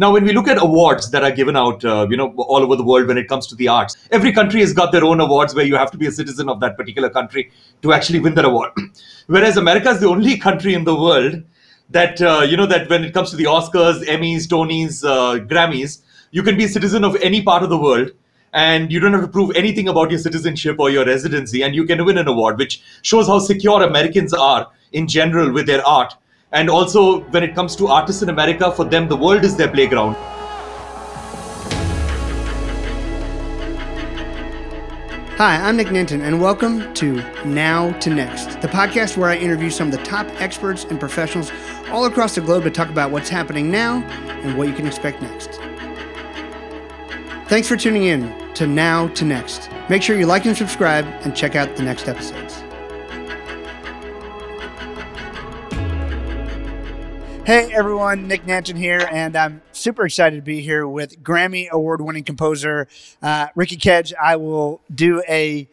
Now, when we look at awards that are given out, uh, you know, all over the world when it comes to the arts, every country has got their own awards where you have to be a citizen of that particular country to actually win that award. Whereas America is the only country in the world that uh, you know that when it comes to the Oscars, Emmys, Tonys, uh, Grammys, you can be a citizen of any part of the world and you don't have to prove anything about your citizenship or your residency and you can win an award which shows how secure americans are in general with their art and also when it comes to artists in america for them the world is their playground Hi, I'm Nick Nanton, and welcome to Now to Next, the podcast where I interview some of the top experts and professionals all across the globe to talk about what's happening now and what you can expect next. Thanks for tuning in to Now to Next. Make sure you like and subscribe and check out the next episodes. Hey everyone, Nick Nanton here, and I'm super excited to be here with Grammy Award-winning composer uh, Ricky Kej. I will do a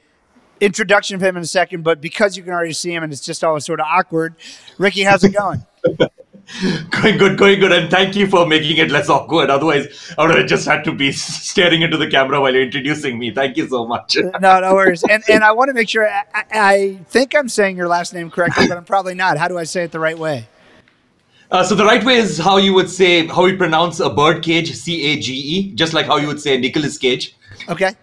introduction of him in a second, but because you can already see him and it's just always sort of awkward, Ricky, how's it going? going good, going good, and thank you for making it less awkward. Otherwise, I would have just had to be staring into the camera while you're introducing me. Thank you so much. no, no worries. And and I want to make sure I, I think I'm saying your last name correctly, but I'm probably not. How do I say it the right way? Uh, so the right way is how you would say how you pronounce a bird cage, C A G E, just like how you would say Nicolas Cage. Okay.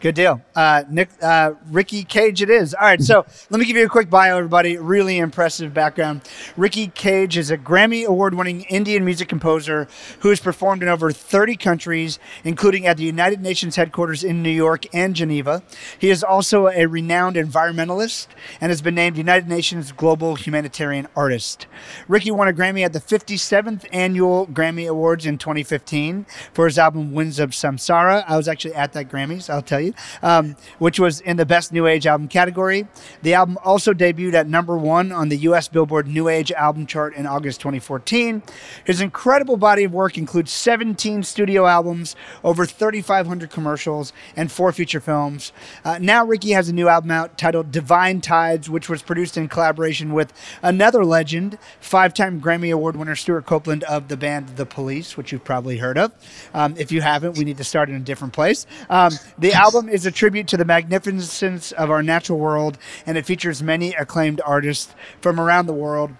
Good deal. Uh, Nick, uh, Ricky Kej it is. All right, so let me give you a quick bio, everybody. Really impressive background. Ricky Kej is a Grammy Award winning Indian music composer who has performed in over 30 countries, including at the United Nations headquarters in New York and Geneva. He is also a renowned environmentalist and has been named United Nations Global Humanitarian Artist. Ricky won a Grammy at the 57th Annual Grammy Awards in 2015 for his album Winds of Samsara. I was actually at that Grammys, I'll tell you um, which was in the Best New Age Album category. The album also debuted at number one on the U.S. Billboard New Age Album chart in August 2014. His incredible body of work includes 17 studio albums, over 3,500 commercials, and four feature films. Uh, now, Ricky has a new album out titled Divine Tides, which was produced in collaboration with another legend, five time Grammy Award winner Stewart Copeland of the band The Police, which you've probably heard of. Um, if you haven't, we need to start in a different place. Um, the album album is a tribute to the magnificence of our natural world, and it features many acclaimed artists from around the world.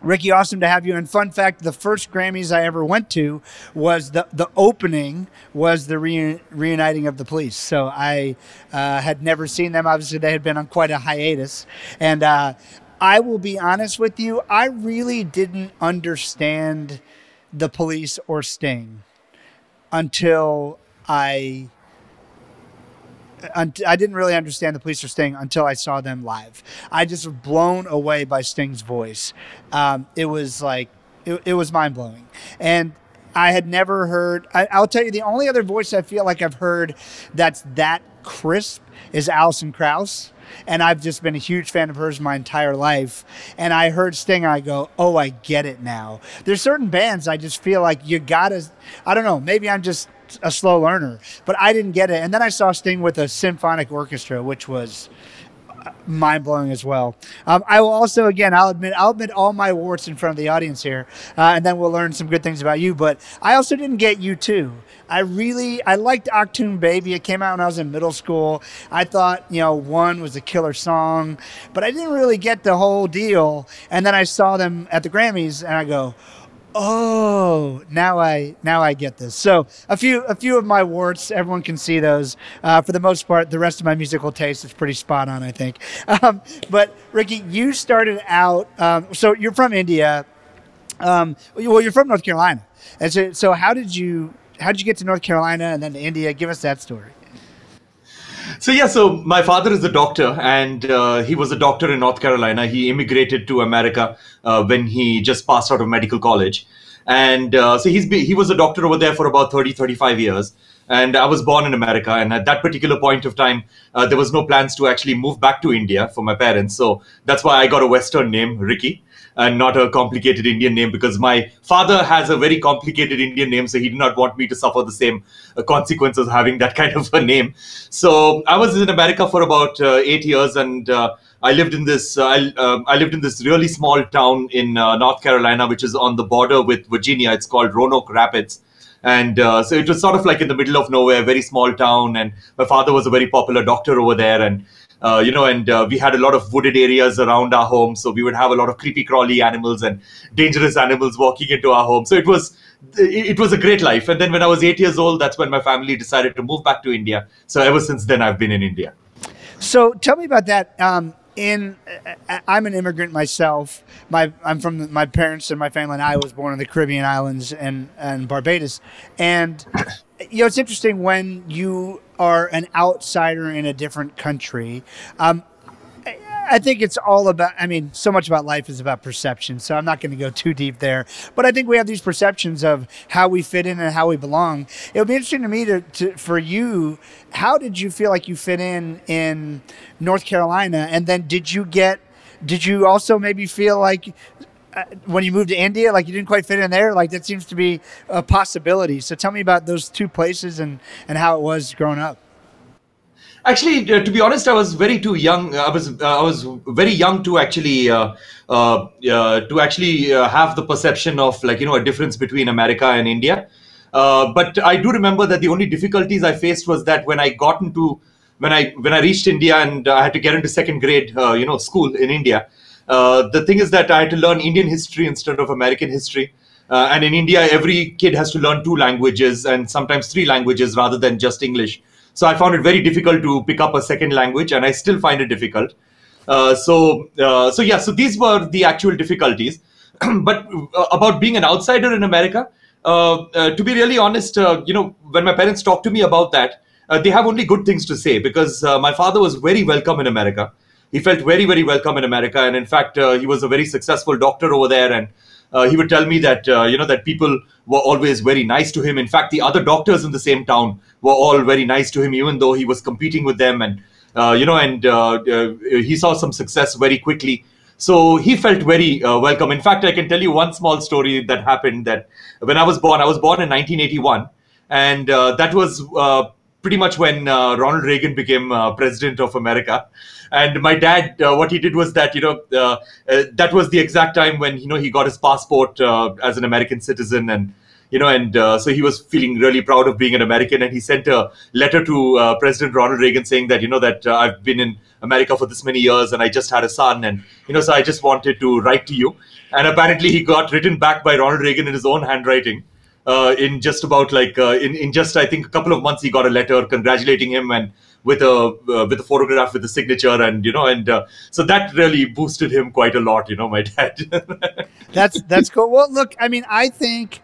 Ricky, awesome to have you. And fun fact: the first Grammys I ever went to was the the opening was the re- reuniting of the Police. So I uh, had never seen them. Obviously, they had been on quite a hiatus, and uh, I will be honest with you, I really didn't understand the Police or Sting until I I didn't really understand the police or Sting until I saw them live. I just was blown away by Sting's voice. Um, it was like it, it was mind blowing, and I had never heard. I, I'll tell you, the only other voice I feel like I've heard that's that crisp is Alison Krauss and I've just been a huge fan of hers my entire life. And I heard Sting, I go, "Oh, I get it now." There's certain bands I just feel like you gotta. I don't know. Maybe I'm just a slow learner, but I didn't get it. And then I saw Sting with a symphonic orchestra, which was mind blowing as well. Um, I will also, again, I'll admit, I'll admit all my warts in front of the audience here, uh, and then we'll learn some good things about you. But I also didn't get U2. I really, I liked Achtung Baby. It came out when I was in middle school. I thought, you know, one was a killer song, but I didn't really get the whole deal. And then I saw them at the Grammys, and I go, oh now i now i get this. So a few a few of my warts everyone can see those. Uh, for the most part the rest of my musical taste is pretty spot on i think. Um, but ricky you started out um, so you're from india. Um, well you're from north carolina. And so, so how did you how did you get to north carolina and then to india? Give us that story so yeah, so my father is a doctor, and uh, he was a doctor in North Carolina. He immigrated to America uh, when he just passed out of medical college, and uh, so he's he was a doctor over there for about 30, 35 years. And I was born in America, and at that particular point of time, uh, there was no plans to actually move back to India for my parents. So that's why I got a Western name, Ricky and not a complicated Indian name because my father has a very complicated Indian name, so he did not want me to suffer the same uh, consequences having that kind of a name. So I was in America for about uh, eight years, and uh, I lived in this. I, I, lived in this really small town in North Carolina, which is on the border with Virginia. It's called Roanoke Rapids. and uh, so it was sort of like in the middle of nowhere, very small town. And my father was a very popular doctor over there, and uh, you know, and uh, we had a lot of wooded areas around our home, so we would have a lot of creepy crawly animals and dangerous animals walking into our home. So it was it was a great life. And then when I was eight years old, that's when my family decided to move back to India. So ever since then, I've been in India. So tell me about that. Um, in I'm an immigrant myself. My I'm from my parents and my family and I was born in the Caribbean islands and and Barbados, and you know it's interesting when you are an outsider in a different country. Um, I think it's all about, I mean, so much about life is about perception. So I'm not going to go too deep there. But I think we have these perceptions of how we fit in and how we belong. It would be interesting to me to, to for you, how did you feel like you fit in in North Carolina? And then did you get, did you also maybe feel like uh, when you moved to India, like you didn't quite fit in there? Like that seems to be a possibility. So tell me about those two places and, and how it was growing up. Actually, uh, to be honest, I was very too young. I was uh, I was very young to actually uh, uh, uh to actually have the perception of like you know a difference between America and India. but I do remember that the only difficulties I faced was that when I got into when I when I reached India and I had to get into second grade, you know, school in India. the thing is that I had to learn Indian history instead of American history. and in India, every kid has to learn two languages and sometimes three languages rather than just English. So I found it very difficult to pick up a second language, and I still find it difficult. Uh, so, uh, so yeah, so these were the actual difficulties. but uh, about being an outsider in America, uh, uh, to be really honest, you know, when my parents talk to me about that, they have only good things to say because my father was very welcome in America. He felt very, very welcome in America, and in fact, he was a very successful doctor over there, and uh, he would tell me that uh, you know that people were always very nice to him. In fact, the other doctors in the same town were all very nice to him, even though he was competing with them, and uh, you know, and uh, uh, he saw some success very quickly. So he felt very welcome. In fact, I can tell you one small story that happened. That when I was born, I was born in 1981, and that was pretty much when Ronald Reagan became president of America. And my dad uh, what he did was that you know uh, uh, that was the exact time when you know he got his passport uh, as an american citizen and you know and uh, so he was feeling really proud of being an american. And he sent a letter to uh, president ronald reagan saying that you know that i've been in america for this many years and i just had a son and you know so i just wanted to write to you. And apparently he got written back by ronald reagan in his own handwriting uh, in just about like uh, in in just I think a couple of months he got a letter congratulating him and with a uh, with a photograph with a signature and you know and uh, so that really boosted him quite a lot you know my dad. That's that's cool. Well look i mean i think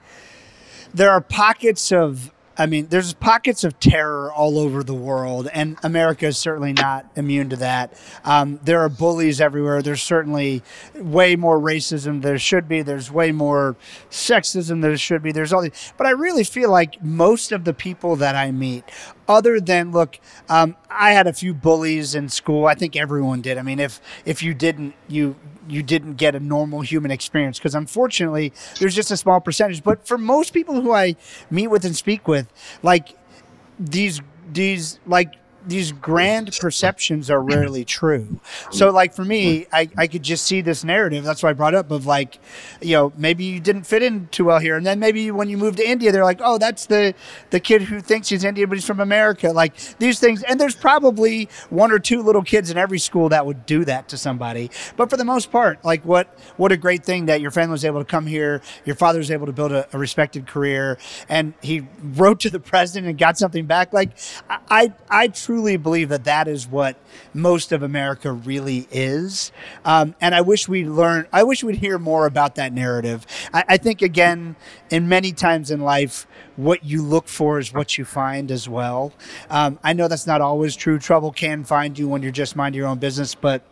there are pockets of I mean, there's pockets of terror all over the world, and America is certainly not immune to that. Um, there are bullies everywhere. There's certainly way more racism there should be. There's way more sexism there should be. There's all these, but I really feel like most of the people that I meet other than look um, i had a few bullies in school. I think everyone did. I mean if if you didn't you you didn't get a normal human experience because unfortunately there's just a small percentage. But for most people who i meet with and speak with like these these like these grand perceptions are rarely true. So, like for me, I, I could just see this narrative. That's why I brought up of like, you know, maybe you didn't fit in too well here, and then maybe when you move to India, they're like, oh, that's the the kid who thinks he's Indian but he's from America. Like these things, and there's probably one or two little kids in every school that would do that to somebody. But for the most part, like what what a great thing that your family was able to come here, your father was able to build a, a respected career, and he wrote to the president and got something back. Like I I, I truly believe that that is what most of America really is. Um, and I wish we'd learn, I wish we'd hear more about that narrative. I, I think, again, in many times in life, what you look for is what you find as well. Um, I know that's not always true. Trouble can find you when you're just minding your own business, but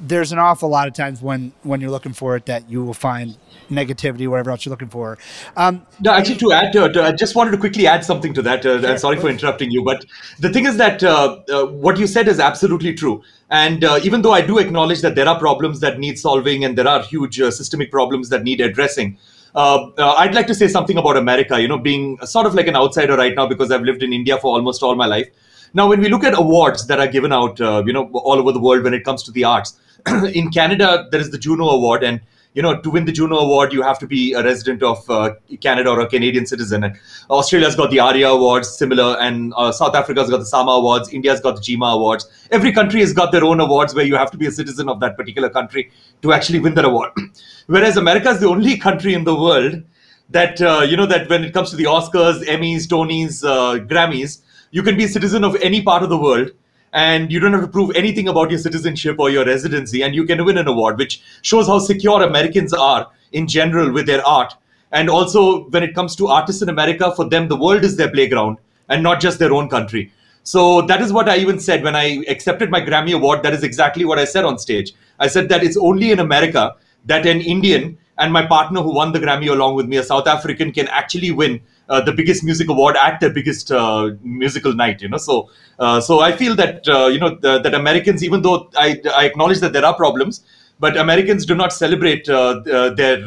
there's an awful lot of times when when you're looking for it that you will find negativity, whatever else you're looking for. Um, no, actually, to add, to, to, I just wanted to quickly add something to that. Uh, sure, sorry for interrupting you, but the thing is that uh, uh, what you said is absolutely true. And uh, even though I do acknowledge that there are problems that need solving and there are huge uh, systemic problems that need addressing. I'd like to say something about America, you know, being sort of like an outsider right now because I've lived in India for almost all my life. Now, when we look at awards that are given out, you know, all over the world when it comes to the arts, in Canada, there is the Juno Award, and you know, to win the Juno Award, you have to be a resident of uh, Canada or a Canadian citizen. And Australia's got the ARIA Awards, similar, and uh, South Africa's got the SAMA Awards. India's got the GIMA Awards. Every country has got their own awards where you have to be a citizen of that particular country to actually win that award. Whereas America is the only country in the world that uh, you know that when it comes to the Oscars, Emmys, Tonys, uh, Grammys, you can be a citizen of any part of the world and you don't have to prove anything about your citizenship or your residency and you can win an award which shows how secure americans are in general with their art. And also when it comes to artists in america for them the world is their playground and not just their own country. So that is what i even said when i accepted my grammy award. That is exactly what i said on stage. I said that it's only in america that an indian and my partner who won the grammy along with me a south african can actually win uh, the biggest music award at the biggest uh, musical night you know? So uh, so i feel that uh, you know the, that americans even though I, I acknowledge that there are problems but americans do not celebrate uh, uh, their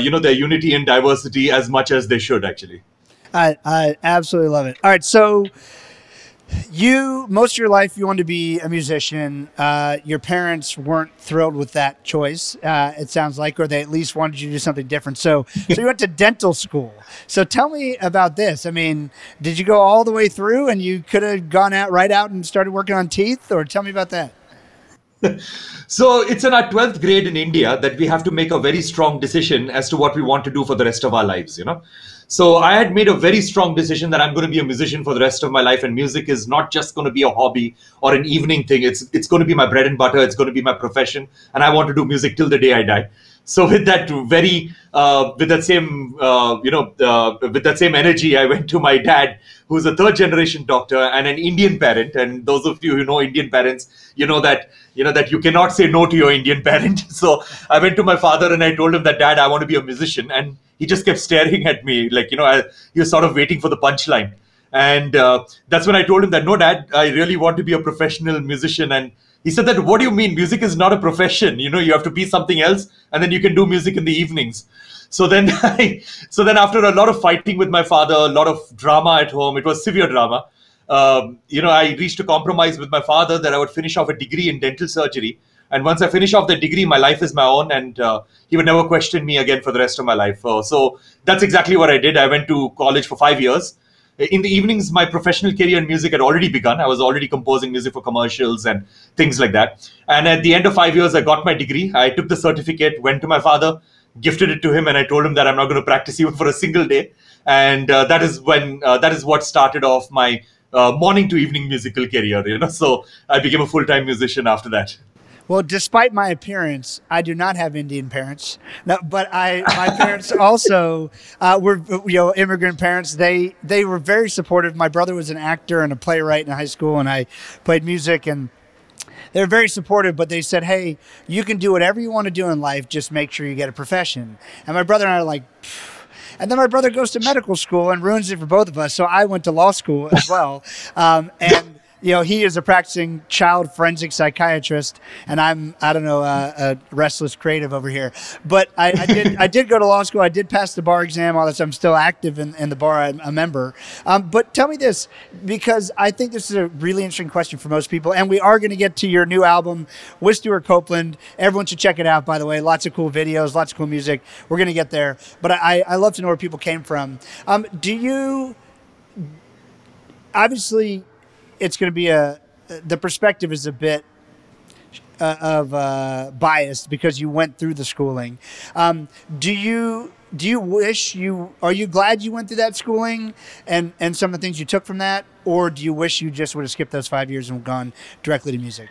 you know their unity and diversity as much as they should actually. I, I absolutely love it. All right so you most of your life you wanted to be a musician. Uh, your parents weren't thrilled with that choice uh, it sounds like or they at least wanted you to do something different. So so you went to dental school. So tell me about this. I mean did you go all the way through and you could have gone out right out and started working on teeth or tell me about that? So it's in our 12th grade in india that we have to make a very strong decision as to what we want to do for the rest of our lives you know so I had made a very strong decision that I'm going to be a musician for the rest of my life, and music is not just going to be a hobby or an evening thing. It's it's going to be my bread and butter. It's going to be my profession, and I want to do music till the day I die. So with that very uh, with that same uh, you know uh, with that same energy, I went to my dad, who's a third generation doctor and an Indian parent. And those of you who know Indian parents, you know that you know that you cannot say no to your Indian parent. So I went to my father and I told him that Dad, I want to be a musician, and he just kept staring at me like you know I, he was sort of waiting for the punchline and uh, that's when i told him that no dad i really want to be a professional musician and he said that what do you mean music is not a profession you know you have to be something else and then you can do music in the evenings so then I, so then after a lot of fighting with my father a lot of drama at home it was severe drama um, you know i reached a compromise with my father that i would finish off a degree in dental surgery and once I finish off the degree, my life is my own, and uh, he would never question me again for the rest of my life. Uh, so that's exactly what I did. I went to college for five years. In the evenings, my professional career in music had already begun. I was already composing music for commercials and things like that. And at the end of five years, I got my degree. I took the certificate, went to my father, gifted it to him, and I told him that I'm not going to practice even for a single day. And uh, that is when uh, that is what started off my uh, morning to evening musical career. You know, so I became a full time musician after that. Well, despite my appearance, I do not have Indian parents. No, but I my parents also uh, were you know immigrant parents. They they were very supportive. My brother was an actor and a playwright in high school, and I played music and. They're very supportive, but they said, "Hey, you can do whatever you want to do in life. Just make sure you get a profession." And my brother and I are like, and then my brother goes to medical school and ruins it for both of us. So I went to law school as well, um, and you know, he is a practicing child forensic psychiatrist, and I'm, I don't know, uh, a restless creative over here. But I, I did, I did go to law school. I did pass the bar exam. All this, I'm still active in, in the bar. I'm a member. Um, but tell me this, because I think this is a really interesting question for most people, and we are going to get to your new album with Stewart Copeland. Everyone should check it out. By the way, lots of cool videos, lots of cool music. We're going to get there. But I, I love to know where people came from. Um, do you? Obviously, it's going to be a the perspective is a bit uh, of uh, biased because you went through the schooling. Um, do you do you wish you are you glad you went through that schooling and and some of the things you took from that, or do you wish you just would have skipped those five years and gone directly to music?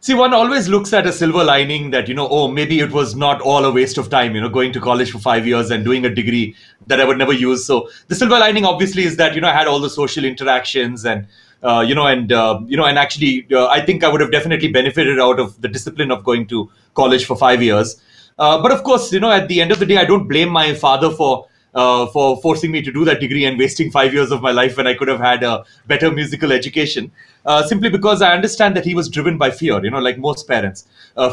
See, one always looks at a silver lining that, you know, oh, maybe it was not all a waste of time, you know, going to college for five years and doing a degree that I would never use. So the silver lining obviously is that, you know, I had all the social interactions and uh, you know, and uh, you know, and actually, uh, I think I would have definitely benefited out of the discipline of going to college for five years. Uh, but of course, you know, at the end of the day, I don't blame my father for uh, for forcing me to do that degree and wasting five years of my life when I could have had a better musical education. Simply because I understand that he was driven by fear, you know, like most parents.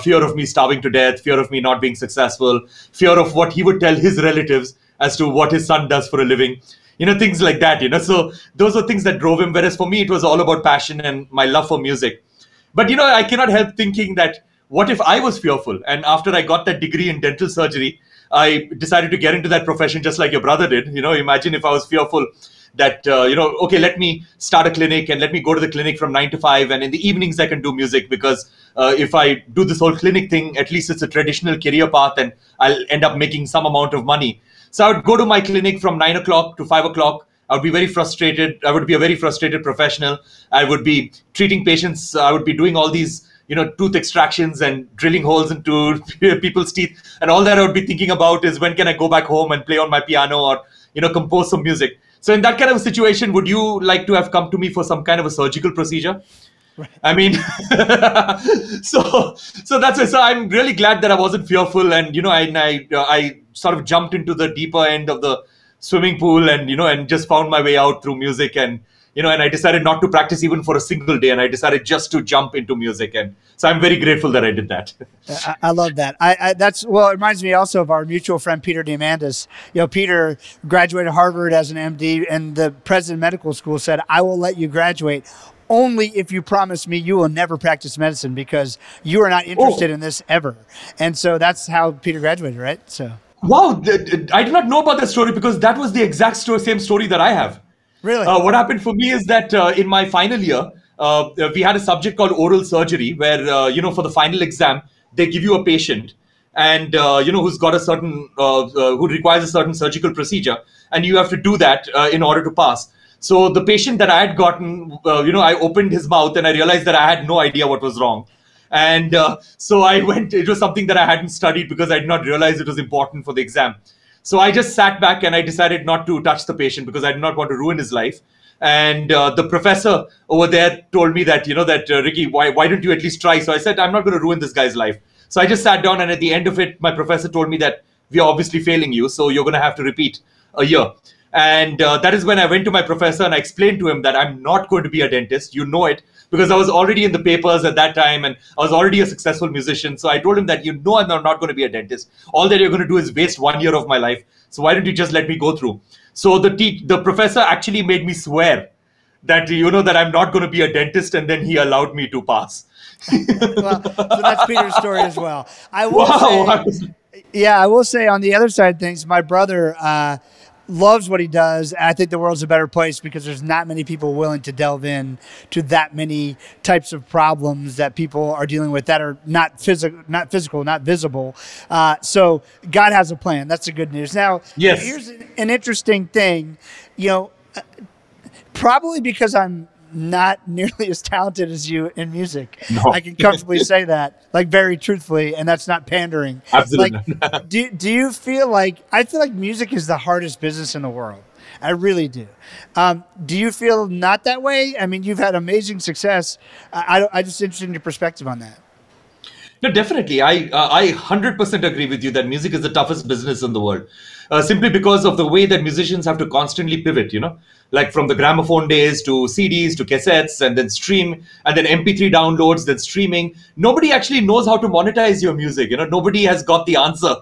Fear of me starving to death, fear of me not being successful, fear of what he would tell his relatives as to what his son does for a living you know things like that you know so those are things that drove him whereas for me it was all about passion and my love for music but you know i cannot help thinking that what if I was fearful? And after I got that degree in dental surgery, I decided to get into that profession just like your brother did. You know, imagine if I was fearful that uh, you know okay let me start a clinic and let me go to the clinic from 9 to 5 and in the evenings i can do music because uh, if i do this whole clinic thing at least it's a traditional career path and i'll end up making some amount of money so i would go to my clinic from 9 o'clock to 5 o'clock I would be very frustrated. I would be a very frustrated professional. I would be treating patients. I would be doing all these, you know, tooth extractions and drilling holes into people's teeth. And all that I would be thinking about is when can I go back home and play on my piano or, you know, compose some music. So in that kind of situation, would you like to have come to me for some kind of a surgical procedure? I mean, so so that's it. So I'm really glad that I wasn't fearful, and you know, I I, uh, I sort of jumped into the deeper end of the swimming pool, and you know, and just found my way out through music, and you know, and I decided not to practice even for a single day, and I decided just to jump into music, and so I'm very grateful that I did that. I, I love that. I, I, that's well, it reminds me also of our mutual friend Peter Diamandis. You know, Peter graduated Harvard as an MD, and the president of medical school said, "I will let you graduate." Only if you promise me you will never practice medicine because you are not interested oh. in this ever. And so that's how Peter graduated, right? So Wow, I did not know about that story because that was the exact story, same story that I have. Really? Uh, what happened for me is that uh, in my final year, uh, we had a subject called oral surgery, where uh, you know for the final exam they give you a patient, and uh, you know who's got a certain uh, who requires a certain surgical procedure, and you have to do that in order to pass. So the patient that I had gotten, you know, I opened his mouth and I realized that I had no idea what was wrong. And so I went, it was something that I hadn't studied because I did not realize it was important for the exam. So I just sat back and I decided not to touch the patient because I did not want to ruin his life. And uh, the professor over there told me that, you know, that uh, Ricky, why, why don't you at least try? So I said, I'm not going to ruin this guy's life. So I just sat down, and at the end of it, my professor told me that we are obviously failing you, so you're going to have to repeat a year. And uh, that is when I went to my professor and I explained to him that I'm not going to be a dentist. You know it because I was already in the papers at that time and I was already a successful musician. So I told him that you know I'm not going to be a dentist. All that you're going to do is waste one year of my life. So why don't you just let me go through? So the te- the professor actually made me swear that you know that I'm not going to be a dentist, and then he allowed me to pass. well, so that's Peter's story as well. I will wow. say, yeah, I will say on the other side of things, my brother. Uh, loves what he does. And I think the world's a better place because there's not many people willing to delve in to that many types of problems that people are dealing with that are not physical, not physical, not visible. Uh, so God has a plan. That's the good news. Now, yes. here's an interesting thing. You know, uh, probably because I'm not nearly as talented as you in music. No. I can comfortably say that, like very truthfully, and that's not pandering. Absolutely. Like, do do you feel like I feel like music is the hardest business in the world? I really do. Um, do you feel not that way? I mean, you've had amazing success. I, I, I just interested in your perspective on that. No, definitely. I uh, I hundred percent agree with you that music is the toughest business in the world, uh, simply because of the way that musicians have to constantly pivot. You know, like from the gramophone days to CDs to cassettes, and then stream, and then MP3 downloads, then streaming. Nobody actually knows how to monetize your music. You know, nobody has got the answer.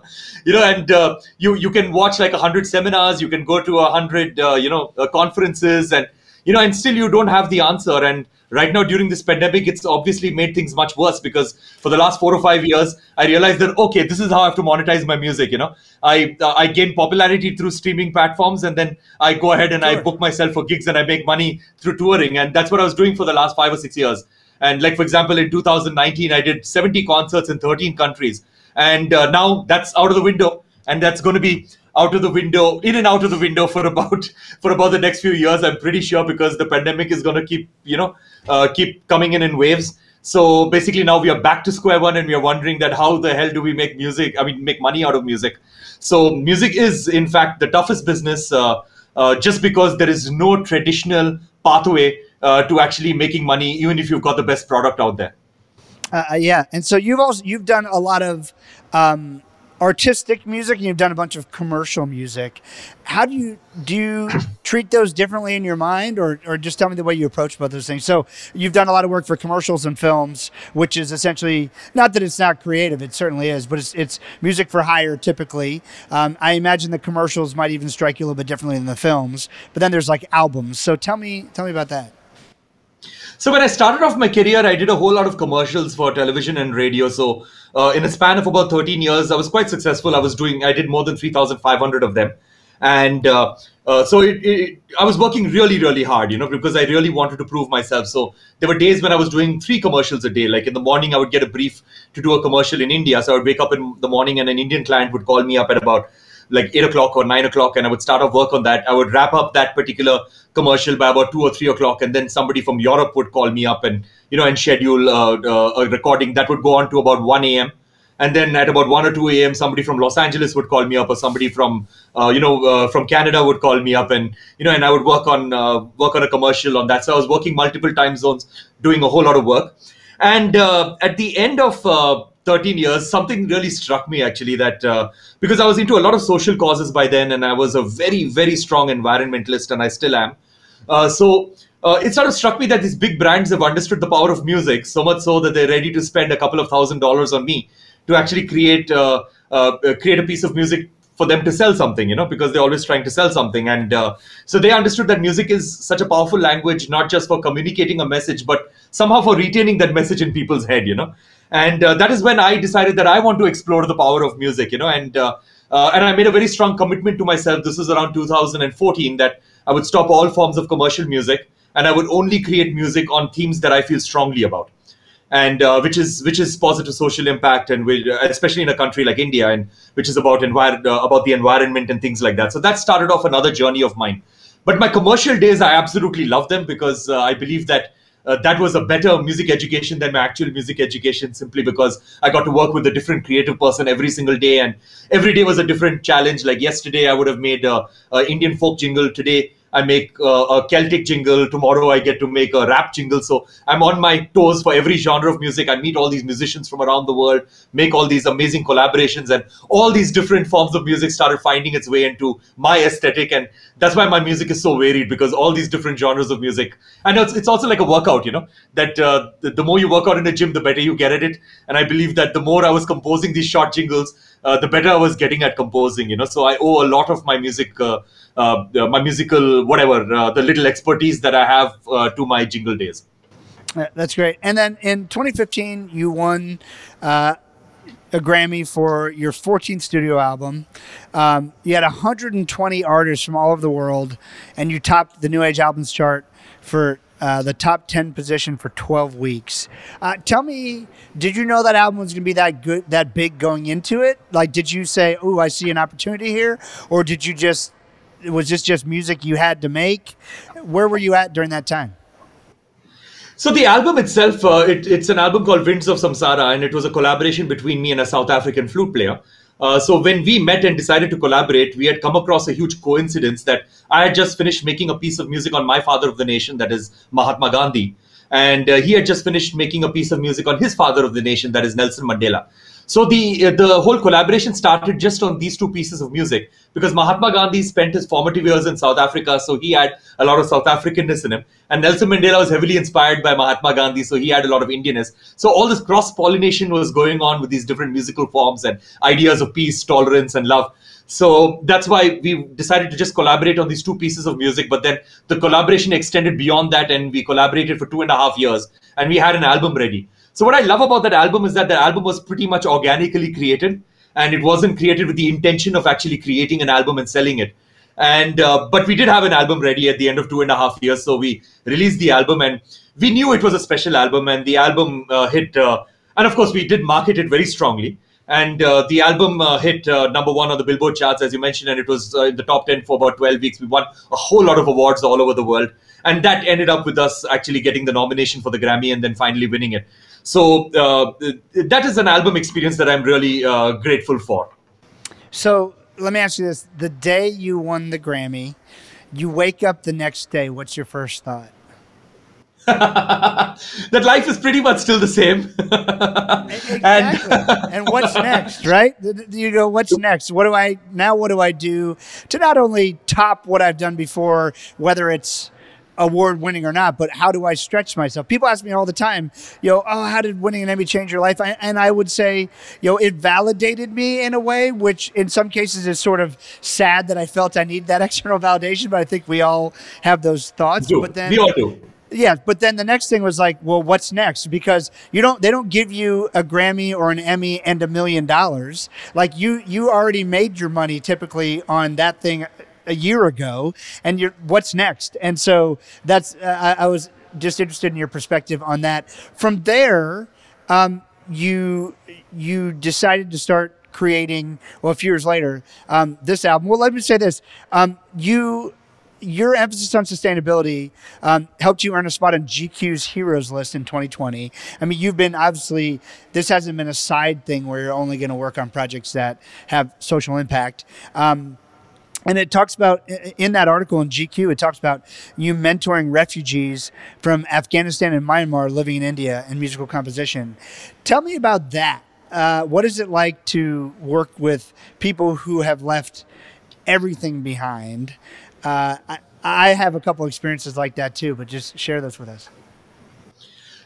You know, and uh, you you can watch like a hundred seminars, you can go to a hundred uh, you know uh, conferences, and you know, and still you don't have the answer. And right now during this pandemic it's obviously made things much worse because for the last four or five years i realized that okay this is how i have to monetize my music you know. I uh, i gain popularity through streaming platforms and then i go ahead and sure. i book myself for gigs and i make money through touring. And that's what i was doing for the last five or six years. And like for example in 2019 i did 70 concerts in 13 countries. And uh, now that's out of the window and that's going to be out of the window, in and out of the window for about for about the next few years. I'm pretty sure because the pandemic is going to keep you know uh, keep coming in in waves. So basically, now we are back to square one, and we are wondering that how the hell do we make music? I mean, make money out of music. So music is, in fact, the toughest business, uh, uh, just because there is no traditional pathway uh, to actually making money, even if you've got the best product out there. Uh, yeah, and so you've also you've done a lot of um, artistic music and you've done a bunch of commercial music. How do you do you treat those differently in your mind or, or just tell me the way you approach both those things? So you've done a lot of work for commercials and films, which is essentially not that it's not creative, it certainly is, but it's, it's music for hire typically. Um, I imagine the commercials might even strike you a little bit differently than the films, but then there's like albums. So tell me tell me about that. So when I started off my career, I did a whole lot of commercials for television and radio. So uh, in a span of about 13 years, I was quite successful. I was doing, I did more than 3,500 of them, and uh, uh, so it, it, I was working really, really hard, you know, because I really wanted to prove myself. So there were days when I was doing three commercials a day. Like in the morning, I would get a brief to do a commercial in India. So I would wake up in the morning, and an Indian client would call me up at about like eight o'clock or nine o'clock, and I would start off work on that. I would wrap up that particular commercial by about two or three o'clock, and then somebody from Europe would call me up and you know and schedule uh, uh, a recording that would go on to about one a.m. And then at about one or two a.m., somebody from Los Angeles would call me up, or somebody from uh, you know from Canada would call me up, and you know, and I would work on work on a commercial on that. So I was working multiple time zones, doing a whole lot of work. And at the end of 13 years, something really struck me actually that uh, because I was into a lot of social causes by then and I was a very, very strong environmentalist and I still am. Uh, so uh, it sort of struck me that these big brands have understood the power of music so much so that they're ready to spend a couple of thousand dollars on me to actually create uh, uh, create a piece of music for them to sell something, you know, because they're always trying to sell something. And uh, so they understood that music is such a powerful language, not just for communicating a message, but somehow for retaining that message in people's head, you know and uh, that is when i decided that i want to explore the power of music you know and uh, uh, and i made a very strong commitment to myself. This was around 2014 that i would stop all forms of commercial music and i would only create music on themes that i feel strongly about. And uh, which is which is positive social impact and will, especially in a country like india and which is about envir- uh, about the environment and things like that. So that started off another journey of mine. But my commercial days i absolutely love them because uh, i believe that uh, that was a better music education than my actual music education simply because I got to work with a different creative person every single day and every day was a different challenge. Like yesterday, I would have made a, a Indian folk jingle. Today, I make uh, a Celtic jingle. Tomorrow I get to make a rap jingle. So I'm on my toes for every genre of music. I meet all these musicians from around the world, make all these amazing collaborations, and all these different forms of music started finding its way into my aesthetic. And that's why my music is so varied because all these different genres of music. And it's, it's also like a workout, you know, that uh, the, the more you work out in the gym, the better you get at it. And I believe that the more I was composing these short jingles, uh, the better I was getting at composing. You know, so I owe a lot of my music, uh, my musical whatever, uh, the little expertise that I have uh, to my jingle days. That's great. And then in 2015, you won uh, a Grammy for your 14th studio album. Um, you had 120 artists from all over the world, and you topped the New Age Albums chart for uh, the top 10 position for 12 weeks. Uh, tell me, did you know that album was going to be that good, that big going into it? Like, did you say, oh, I see an opportunity here? Or did you just, was this just music you had to make? Where were you at during that time? So the album itself, uh, it, it's an album called Winds of Samsara, and it was a collaboration between me and a South African flute player. Uh, so when we met and decided to collaborate, we had come across a huge coincidence that I had just finished making a piece of music on my father of the nation, that is Mahatma Gandhi, and uh, he had just finished making a piece of music on his father of the nation, that is Nelson Mandela. So the uh, the whole collaboration started just on these two pieces of music because Mahatma Gandhi spent his formative years in South Africa, so he had a lot of South Africanness in him, and Nelson Mandela was heavily inspired by Mahatma Gandhi, so he had a lot of Indianness. So all this cross pollination was going on with these different musical forms and ideas of peace, tolerance, and love. So that's why we decided to just collaborate on these two pieces of music. But then the collaboration extended beyond that, and we collaborated for two and a half years, and we had an album ready. So what I love about that album is that the album was pretty much organically created, and it wasn't created with the intention of actually creating an album and selling it. And uh, but we did have an album ready at the end of two and a half years, so we released the album, and we knew it was a special album, and the album uh, hit. Uh, and of course, we did market it very strongly and uh, the album uh, hit uh, number one on the Billboard charts, as you mentioned, and it was in the top 10 for about 12 weeks. We won a whole lot of awards all over the world, and that ended up with us actually getting the nomination for the Grammy and then finally winning it. So uh, that is an album experience that I'm really uh, grateful for. So let me ask you this: the day you won the Grammy, you wake up the next day. What's your first thought? that life is pretty much still the same. exactly. and, and what's next, right? You go, what's next? What do I now? What do I do to not only top what I've done before, whether it's award winning or not, but how do I stretch myself? People ask me all the time, you know, oh, how did winning an Emmy change your life? I, and I would say, you know, it validated me in a way, which in some cases is sort of sad that I felt I need that external validation, but I think we all have those thoughts. But then we all do. Yeah, but then the next thing was like, well, what's next? Because you don't they don't give you a Grammy or an Emmy and a million dollars. Like you you already made your money typically on that thing a year ago, and you're what's next? And so that's uh, I, I was just interested in your perspective on that. From there, um, you you decided to start creating well a few years later um, this album well let me say this um, you your emphasis on sustainability um, helped you earn a spot on GQ's Heroes list in 2020. I mean, you've been obviously, this hasn't been a side thing where you're only going to work on projects that have social impact. Um, and it talks about in that article in GQ, it talks about you mentoring refugees from Afghanistan and Myanmar living in India in musical composition. Tell me about that. Uh, what is it like to work with people who have left everything behind? Uh, I, I, have a couple experiences like that too, but just share those with us.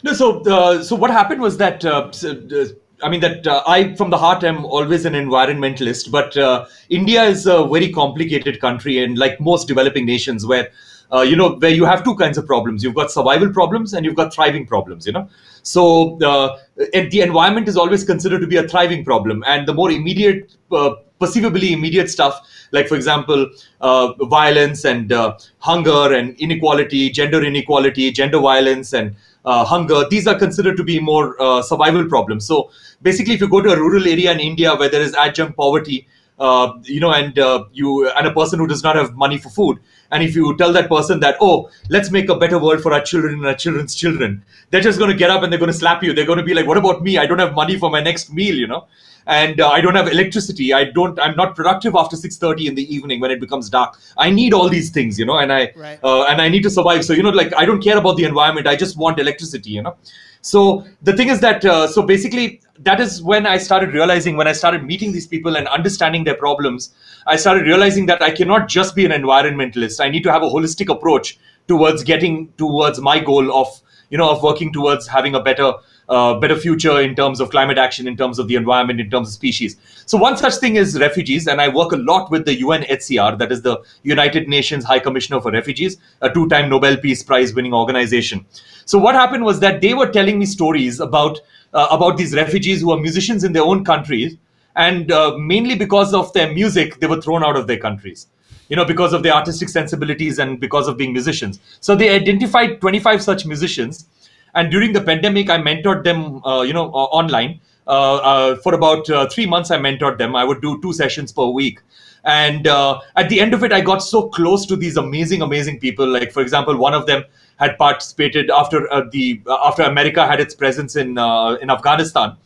No, so uh, so what happened was that uh, uh, I mean that uh, I, from the heart, am always an environmentalist. But uh, India is a very complicated country, and like most developing nations, where uh, you know where you have two kinds of problems. You've got survival problems, and you've got thriving problems. You know, so uh, the environment is always considered to be a thriving problem, and the more immediate, uh, perceivably immediate stuff, like for example, uh, violence and hunger and inequality, gender inequality, gender violence, and uh, hunger, these are considered to be more uh, survival problems. So basically, if you go to a rural area in India where there is adjunct poverty, uh, you know, and uh, you and a person who does not have money for food, and if you tell that person that, oh, let's make a better world for our children and our children's children, they're just going to get up and they're going to slap you. They're going to be like, what about me? I don't have money for my next meal, you know and uh, I don't have electricity. I don't. I'm not productive after 6:30 in the evening when it becomes dark. I need all these things, you know, and I right. uh, and I need to survive. So you know, like I don't care about the environment. I just want electricity, you know. So the thing is that uh, so basically that is when I started realizing when I started meeting these people and understanding their problems. I started realizing that I cannot just be an environmentalist. I need to have a holistic approach towards getting towards my goal of you know of working towards having a better better future in terms of climate action, in terms of the environment, in terms of species. So one such thing is refugees, and I work a lot with the UNHCR, that is the United Nations High Commissioner for Refugees, a two-time Nobel Peace Prize winning organization. So what happened was that they were telling me stories about uh, about these refugees who are musicians in their own countries, and uh, mainly because of their music, they were thrown out of their countries you know, because of their artistic sensibilities and because of being musicians. So they identified 25 such musicians and during the pandemic, I mentored them, uh, you know, uh, online. Uh, uh, for about three months, I mentored them. I would do two sessions per week. And at the end of it, I got so close to these amazing, amazing people. Like, for example, one of them had participated after the after America had its presence in in Afghanistan.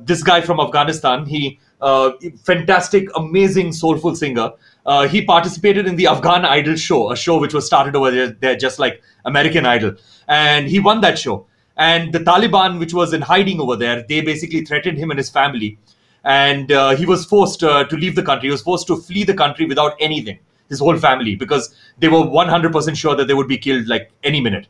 this guy from Afghanistan, he fantastic, amazing, soulful singer. Uh, he participated in the Afghan Idol show, a show which was started over there, there, just like American Idol and he won that show. And the Taliban, which was in hiding over there, they basically threatened him and his family, and uh, he was forced uh, to leave the country. He was forced to flee the country without anything, his whole family, because they were 100% sure that they would be killed like any minute.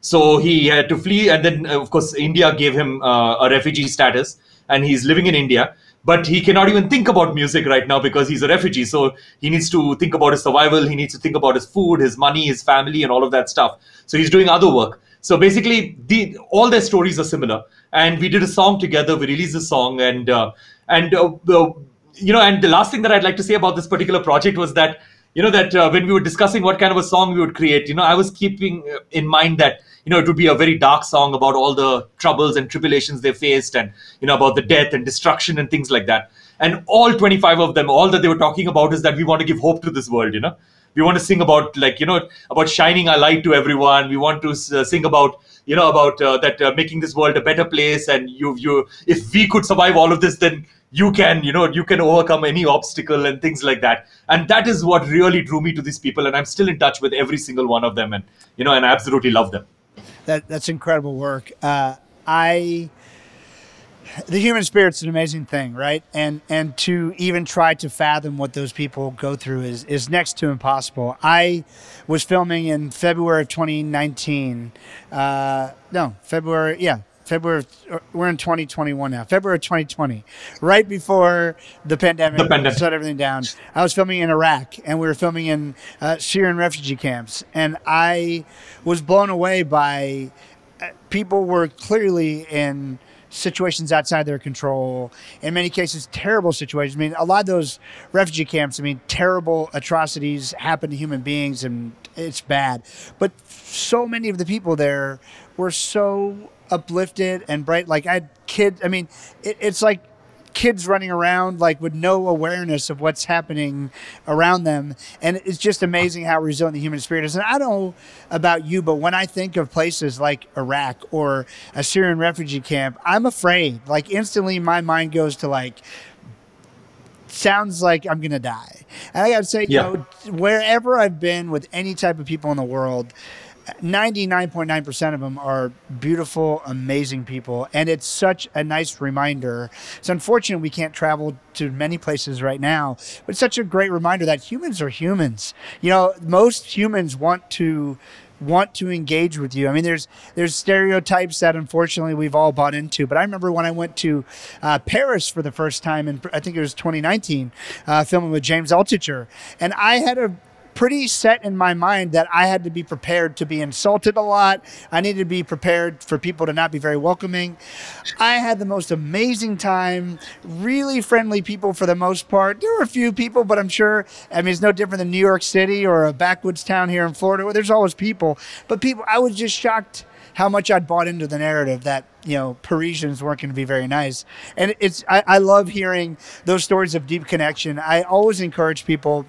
So he had to flee, and then uh, of course India gave him uh, a refugee status, and he's living in India but he cannot even think about music right now because he's a refugee. So he needs to think about his survival. He needs to think about his food, his money, his family, and all of that stuff. So he's doing other work. So basically, the, all their stories are similar. And we did a song together. We released a song, and uh, and uh, you know, and the last thing that I'd like to say about this particular project was that you know that uh, when we were discussing what kind of a song we would create, you know, I was keeping in mind that you know it would be a very dark song about all the troubles and tribulations they faced, and you know about the death and destruction and things like that. And all 25 of them, all that they were talking about is that we want to give hope to this world, you know. We want to sing about like you know about shining our light to everyone. We want to uh, sing about you know about uh, that uh, making this world a better place. And you you if we could survive all of this then you can you know you can overcome any obstacle and things like that. And that is what really drew me to these people. And i'm still in touch with every single one of them. And you know and i absolutely love them that that's incredible work uh, i the human spirit's an amazing thing, right? And and to even try to fathom what those people go through is is next to impossible. I was filming in February of 2019. Uh, no, February, yeah, February. We're in 2021 now. February 2020, right before the pandemic, The pandemic. shut everything down. I was filming in Iraq, and we were filming in uh, Syrian refugee camps, and I was blown away by uh, people were clearly in situations outside their control. In many cases, terrible situations. I mean, a lot of those refugee camps. I mean, terrible atrocities happen to human beings, and it's bad. But so many of the people there were so uplifted and bright. Like I had kids. I mean, it, it's like kids running around like with no awareness of what's happening around them and it's just amazing how resilient the human spirit is and i don't know about you but when i think of places like iraq or a syrian refugee camp i'm afraid like instantly my mind goes to like sounds like i'm gonna die and i gotta say Yeah. you know wherever i've been with any type of people in the world 99.9% of them are beautiful, amazing people. And it's such a nice reminder. It's unfortunate we can't travel to many places right now, but it's such a great reminder that humans are humans. You know, most humans want to want to engage with you. I mean, there's there's stereotypes that unfortunately we've all bought into. But I remember when I went to uh, Paris for the first time, and I think it was 2019, uh, filming with James Altucher, and I had a pretty set in my mind that I had to be prepared to be insulted a lot. I needed to be prepared for people to not be very welcoming. I had the most amazing time, really friendly people for the most part. There were a few people, but I'm sure, I mean, it's no different than New York City or a backwoods town here in Florida where there's always people. But people, I was just shocked how much I'd bought into the narrative that you know Parisians weren't going to be very nice, and it's I, I love hearing those stories of deep connection. I always encourage people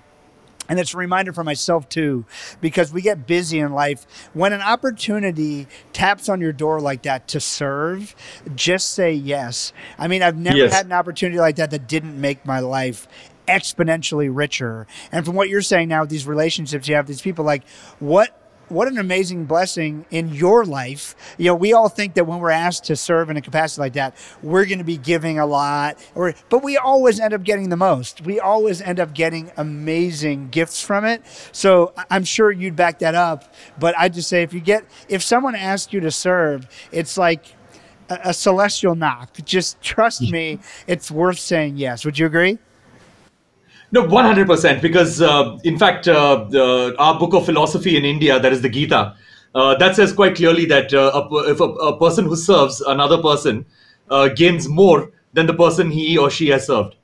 and it's a reminder for myself too, because we get busy in life. When an opportunity taps on your door like that to serve, just say yes. I mean, I've never Yes. had an opportunity like that that didn't make my life exponentially richer. And from what you're saying now with these relationships you have, these people like what what an amazing blessing in your life. You know, we all think that when we're asked to serve in a capacity like that, we're going to be giving a lot, or but we always end up getting the most. We always end up getting amazing gifts from it. So I'm sure you'd back that up. But I just say if you get if someone asks you to serve, it's like a, a celestial knock. Just trust me, it's worth saying yes. Would you agree? No, one hundred percent. Because uh, in fact, uh, our book of philosophy in India, that is the Gita, uh, that says quite clearly that uh, a, if a, a person who serves another person uh, gains more than the person he or she has served.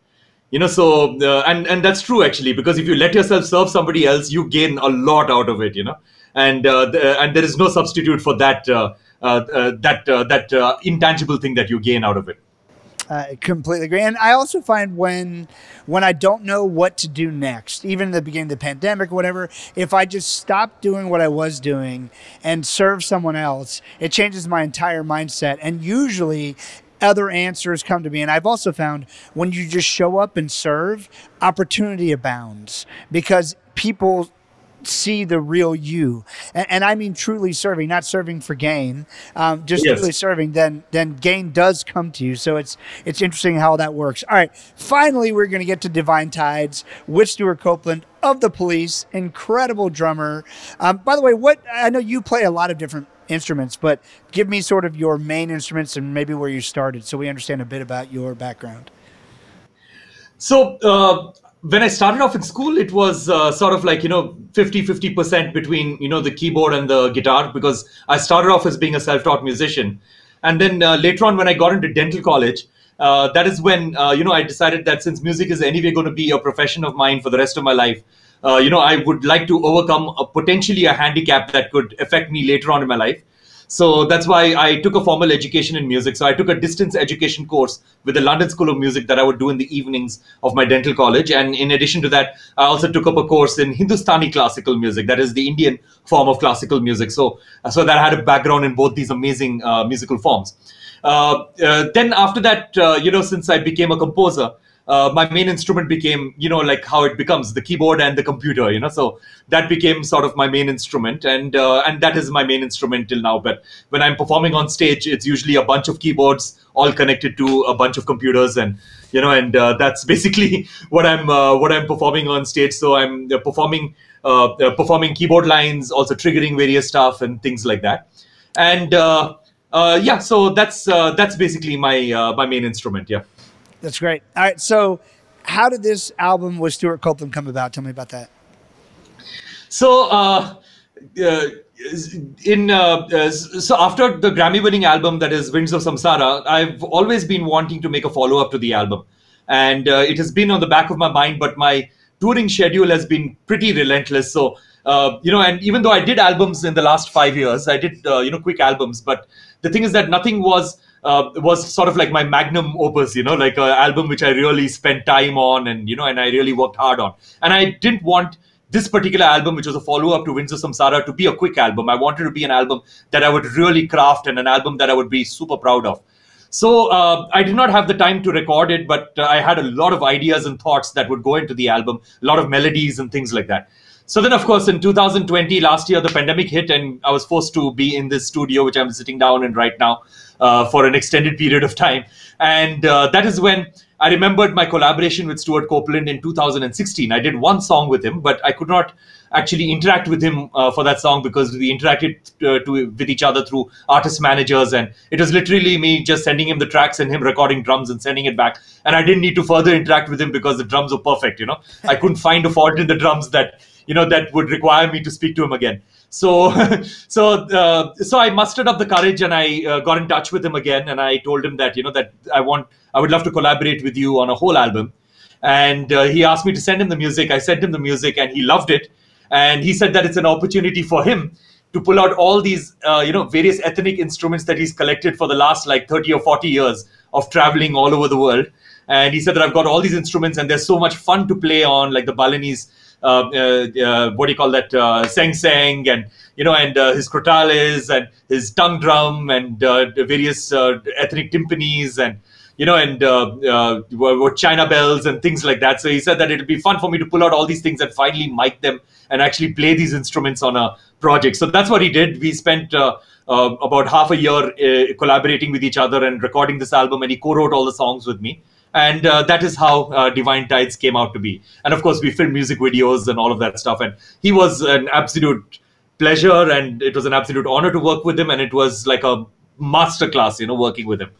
You know, so uh, and and that's true actually because if you let yourself serve somebody else, you gain a lot out of it. You know, and the, and there is no substitute for that that that intangible thing that you gain out of it. I completely agree. And I also find when when I don't know what to do next, even in the beginning of the pandemic or whatever, if I just stop doing what I was doing and serve someone else, it changes my entire mindset. And usually other answers come to me. And I've also found when you just show up and serve, opportunity abounds because people see the real you. And, and i mean truly serving not serving for gain. Um, just Yes. truly serving then then gain does come to you. So it's it's interesting how that works. All right. Finally we're going to get to divine tides with stewart copeland of the police. Incredible drummer. Um, by the way what i know you play a lot of different instruments but give me sort of your main instruments and maybe where you started so we understand a bit about your background. So uh, when I started off in school, it was uh, sort of like, you know, 50 50% between, you know, the keyboard and the guitar because I started off as being a self taught musician. And then uh, later on, when I got into dental college, uh, that is when, uh, you know, I decided that since music is anyway going to be a profession of mine for the rest of my life, uh, you know, I would like to overcome a, potentially a handicap that could affect me later on in my life. So that's why I took a formal education in music. So I took a distance education course with the London School of Music that I would do in the evenings of my dental college. And in addition to that, I also took up a course in Hindustani classical music, that is the Indian form of classical music. So, so that I had a background in both these amazing uh, musical forms. Uh, uh, then after that, uh, you know, since I became a composer, uh, my main instrument became, you know, like how it becomes the keyboard and the computer, you know. So that became sort of my main instrument, and uh, and that is my main instrument till now. But when I'm performing on stage, it's usually a bunch of keyboards all connected to a bunch of computers, and you know, and uh, that's basically what I'm uh, what I'm performing on stage. So I'm uh, performing uh, performing keyboard lines, also triggering various stuff and things like that. And uh, yeah, so that's that's basically my my main instrument. Yeah. That's great. All right, so how did this album with Stewart Copeland come about? Tell me about that. So, uh, uh, in uh, uh, so after the Grammy-winning album that is Winds of Samsara, I've always been wanting to make a follow-up to the album, and uh, it has been on the back of my mind. But my touring schedule has been pretty relentless. So, uh, you know, and even though I did albums in the last five years, I did you know quick albums, but the thing is that nothing was uh, was sort of like my magnum opus, you know, like an album which I really spent time on and, you know, and I really worked hard on. And I didn't want this particular album, which was a follow up to Winds of Samsara, to be a quick album. I wanted to be an album that I would really craft and an album that I would be super proud of. So uh, I did not have the time to record it, but uh, I had a lot of ideas and thoughts that would go into the album, a lot of melodies and things like that. So then, of course, in 2020, last year, the pandemic hit, and I was forced to be in this studio, which I'm sitting down in right now, uh, for an extended period of time. And uh, that is when I remembered my collaboration with Stewart Copeland in 2016. I did one song with him, but I could not actually interact with him uh, for that song because we interacted uh, to, with each other through artist managers and it was literally me just sending him the tracks and him recording drums and sending it back and i didn't need to further interact with him because the drums were perfect you know i couldn't find a fault in the drums that you know that would require me to speak to him again. So so uh, so i mustered up the courage and i uh, got in touch with him again and i told him that you know that i want i would love to collaborate with you on a whole album. And uh, he asked me to send him the music. I sent him the music and he loved it. And he said that it's an opportunity for him to pull out all these uh, you know various ethnic instruments that he's collected for the last like 30 or 40 years of traveling all over the world. And he said that i've got all these instruments and they're so much fun to play on like the balinese Uh, uh, uh, what do you call that uh, ceng ceng and you know and uh, his crotales and his tongue drum and uh, various ethnic timpanis and you know and what china bells and things like that. So he said that it'll be fun for me to pull out all these things and finally mic them and actually play these instruments on a project. So that's what he did. We spent about half a year collaborating with each other and recording this album and he co-wrote all the songs with me and uh, that is how uh, divine tides came out to be. And of course we filmed music videos and all of that stuff. And he was an absolute pleasure and it was an absolute honor to work with him. And it was like a master class you know working with him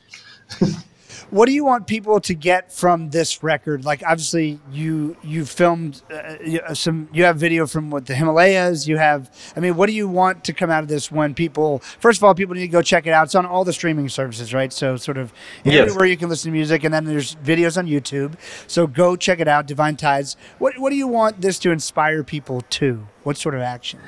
what do you want people to get from this record? Like, obviously, you you filmed uh, some, you have video from what the Himalayas. You have, I mean, what do you want to come out of this when people? First of all, people need to go check it out. It's on all the streaming services, right? So, sort of yes. everywhere you can listen to music, and then there's videos on YouTube. So go check it out. Divine Tides. What what do you want this to inspire people to? What sort of action?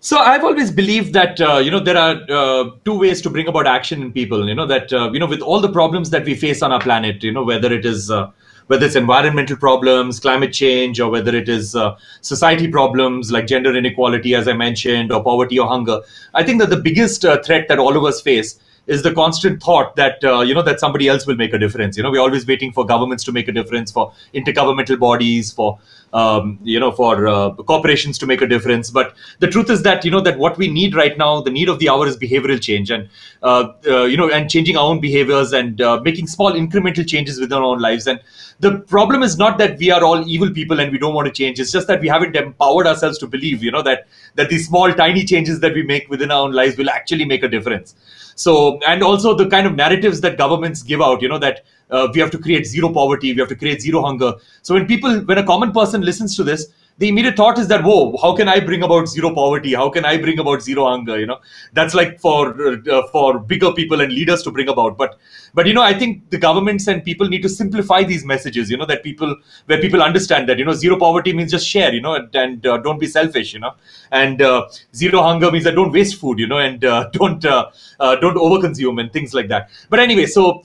So I've always believed that uh, you know there are uh, two ways to bring about action in people. You know that uh, you know with all the problems that we face on our planet, you know whether it is uh, whether it's environmental problems, climate change, or whether it is uh, society problems like gender inequality, as I mentioned, or poverty or hunger. I think that the biggest uh, threat that all of us face is the constant thought that uh, you know that somebody else will make a difference. You know, we're always waiting for governments to make a difference, for intergovernmental bodies, for um, you know, for uh, corporations to make a difference. But the truth is that you know that what we need right now, the need of the hour is behavioral change, and uh, uh you know, and changing our own behaviors and uh, making small incremental changes within our own lives. And the problem is not that we are all evil people and we don't want to change. It's just that we haven't empowered ourselves to believe, you know, that that these small, tiny changes that we make within our own lives will actually make a difference. So, and also the kind of narratives that governments give out, you know, that uh, we have to create zero poverty, we have to create zero hunger. So when people, when a common person listens to this, the immediate thought is that whoa how can i bring about zero poverty? How can i bring about zero hunger you know? That's like for uh, for bigger people and leaders to bring about. But but you know i think the governments and people need to simplify these messages you know that people where people understand that you know zero poverty means just share you know and, and uh, don't be selfish you know? And uh, zero hunger means that don't waste food you know and uh, don't uh, uh, don't overconsume and things like that. But anyway so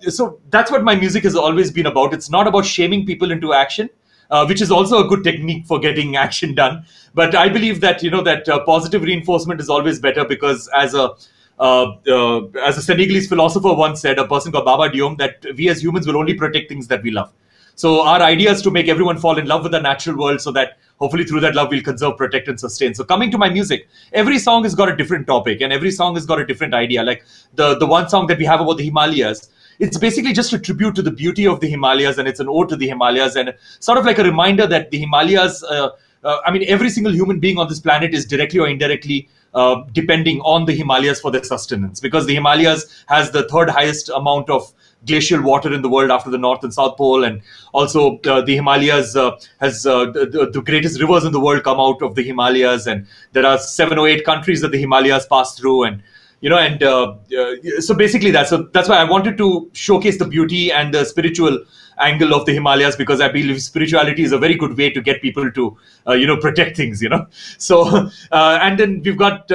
so that's what my music has always been about. It's not about shaming people into action uh, which is also a good technique for getting action done. But I believe that you know that uh, positive reinforcement is always better because as a uh, uh, as a Senegalese philosopher once said, a person called Baba Dioum, that we as humans will only protect things that we love. So our idea is to make everyone fall in love with the natural world, so that hopefully through that love we'll conserve, protect, and sustain. So coming to my music, every song has got a different topic, and every song has got a different idea. Like the the one song that we have about the Himalayas, it's basically just a tribute to the beauty of the Himalayas and it's an ode to the Himalayas and sort of like a reminder that the Himalayas uh, uh, I mean, every single human being on this planet is directly or indirectly uh, depending on the Himalayas for their sustenance because the Himalayas has the third highest amount of glacial water in the world after the North and South Pole, and also uh, the Himalayas uh, has uh, the, the, greatest rivers in the world come out of the Himalayas, and there are seven or eight countries that the Himalayas pass through, and you know, and uh, uh, so basically that. So that's why I wanted to showcase the beauty and the spiritual angle of the Himalayas because I believe spirituality is a very good way to get people to, uh, you know, protect things. You know, so and then we've got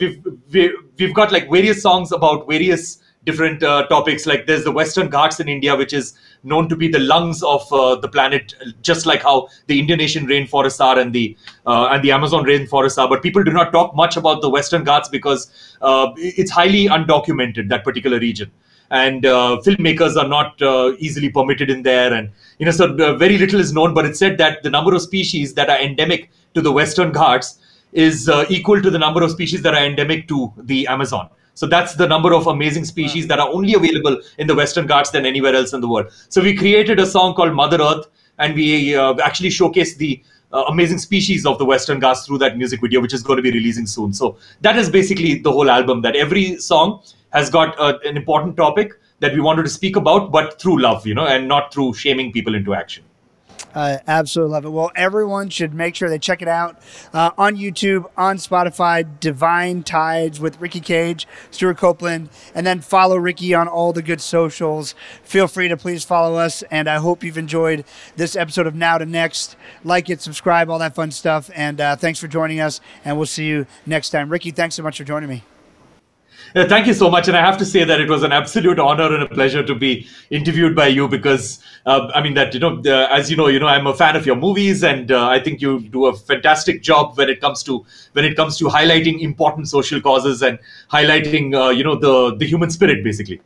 we've, we've we've got like various songs about various different uh, topics. Like there's the Western Ghats in India, which is known to be the lungs of uh, the planet, just like how the Indonesian rainforests are and the uh, and the Amazon rainforests are. But people do not talk much about the Western Ghats because uh, it's highly undocumented that particular region. And uh, filmmakers are not uh, easily permitted in there, and you know, so very little is known. But it's said that the number of species that are endemic to the Western Ghats is equal to the number of species that are endemic to the Amazon. So that's the number of amazing species that are only available in the Western Ghats than anywhere else in the world. So we created a song called Mother Earth, and we uh, actually showcased the uh, amazing species of the Western Ghats through that music video, which is going to be releasing soon. So that is basically the whole album. That every song has got uh, an important topic that we wanted to speak about, but through love, you know, and not through shaming people into action. I absolutely love it. Well, everyone should make sure they check it out uh, on YouTube, on Spotify, Divine Tides with Ricky Kej, Stewart Copeland, and then follow Ricky on all the good socials. Feel free to please follow us, and I hope you've enjoyed this episode of Now to Next. Like it, subscribe, all that fun stuff, and uh, thanks for joining us, and we'll see you next time. Ricky, thanks so much for joining me. Thank you so much. And I have to say that it was an absolute honor and a pleasure to be interviewed by you because, uh, I mean, that, you know, uh, as you know, you know, I'm a fan of your movies and uh, I think you do a fantastic job when it comes to, when it comes to highlighting important social causes and highlighting, uh, you know, the, the human spirit, basically.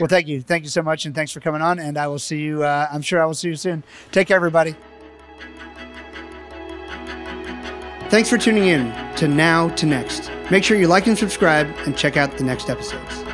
Well, thank you. Thank you so much. And thanks for coming on. And I will see you, uh, I'm sure I will see you soon. Take care, everybody. Thanks for tuning in to Now to Next. Make sure you like and subscribe and check out the next episodes.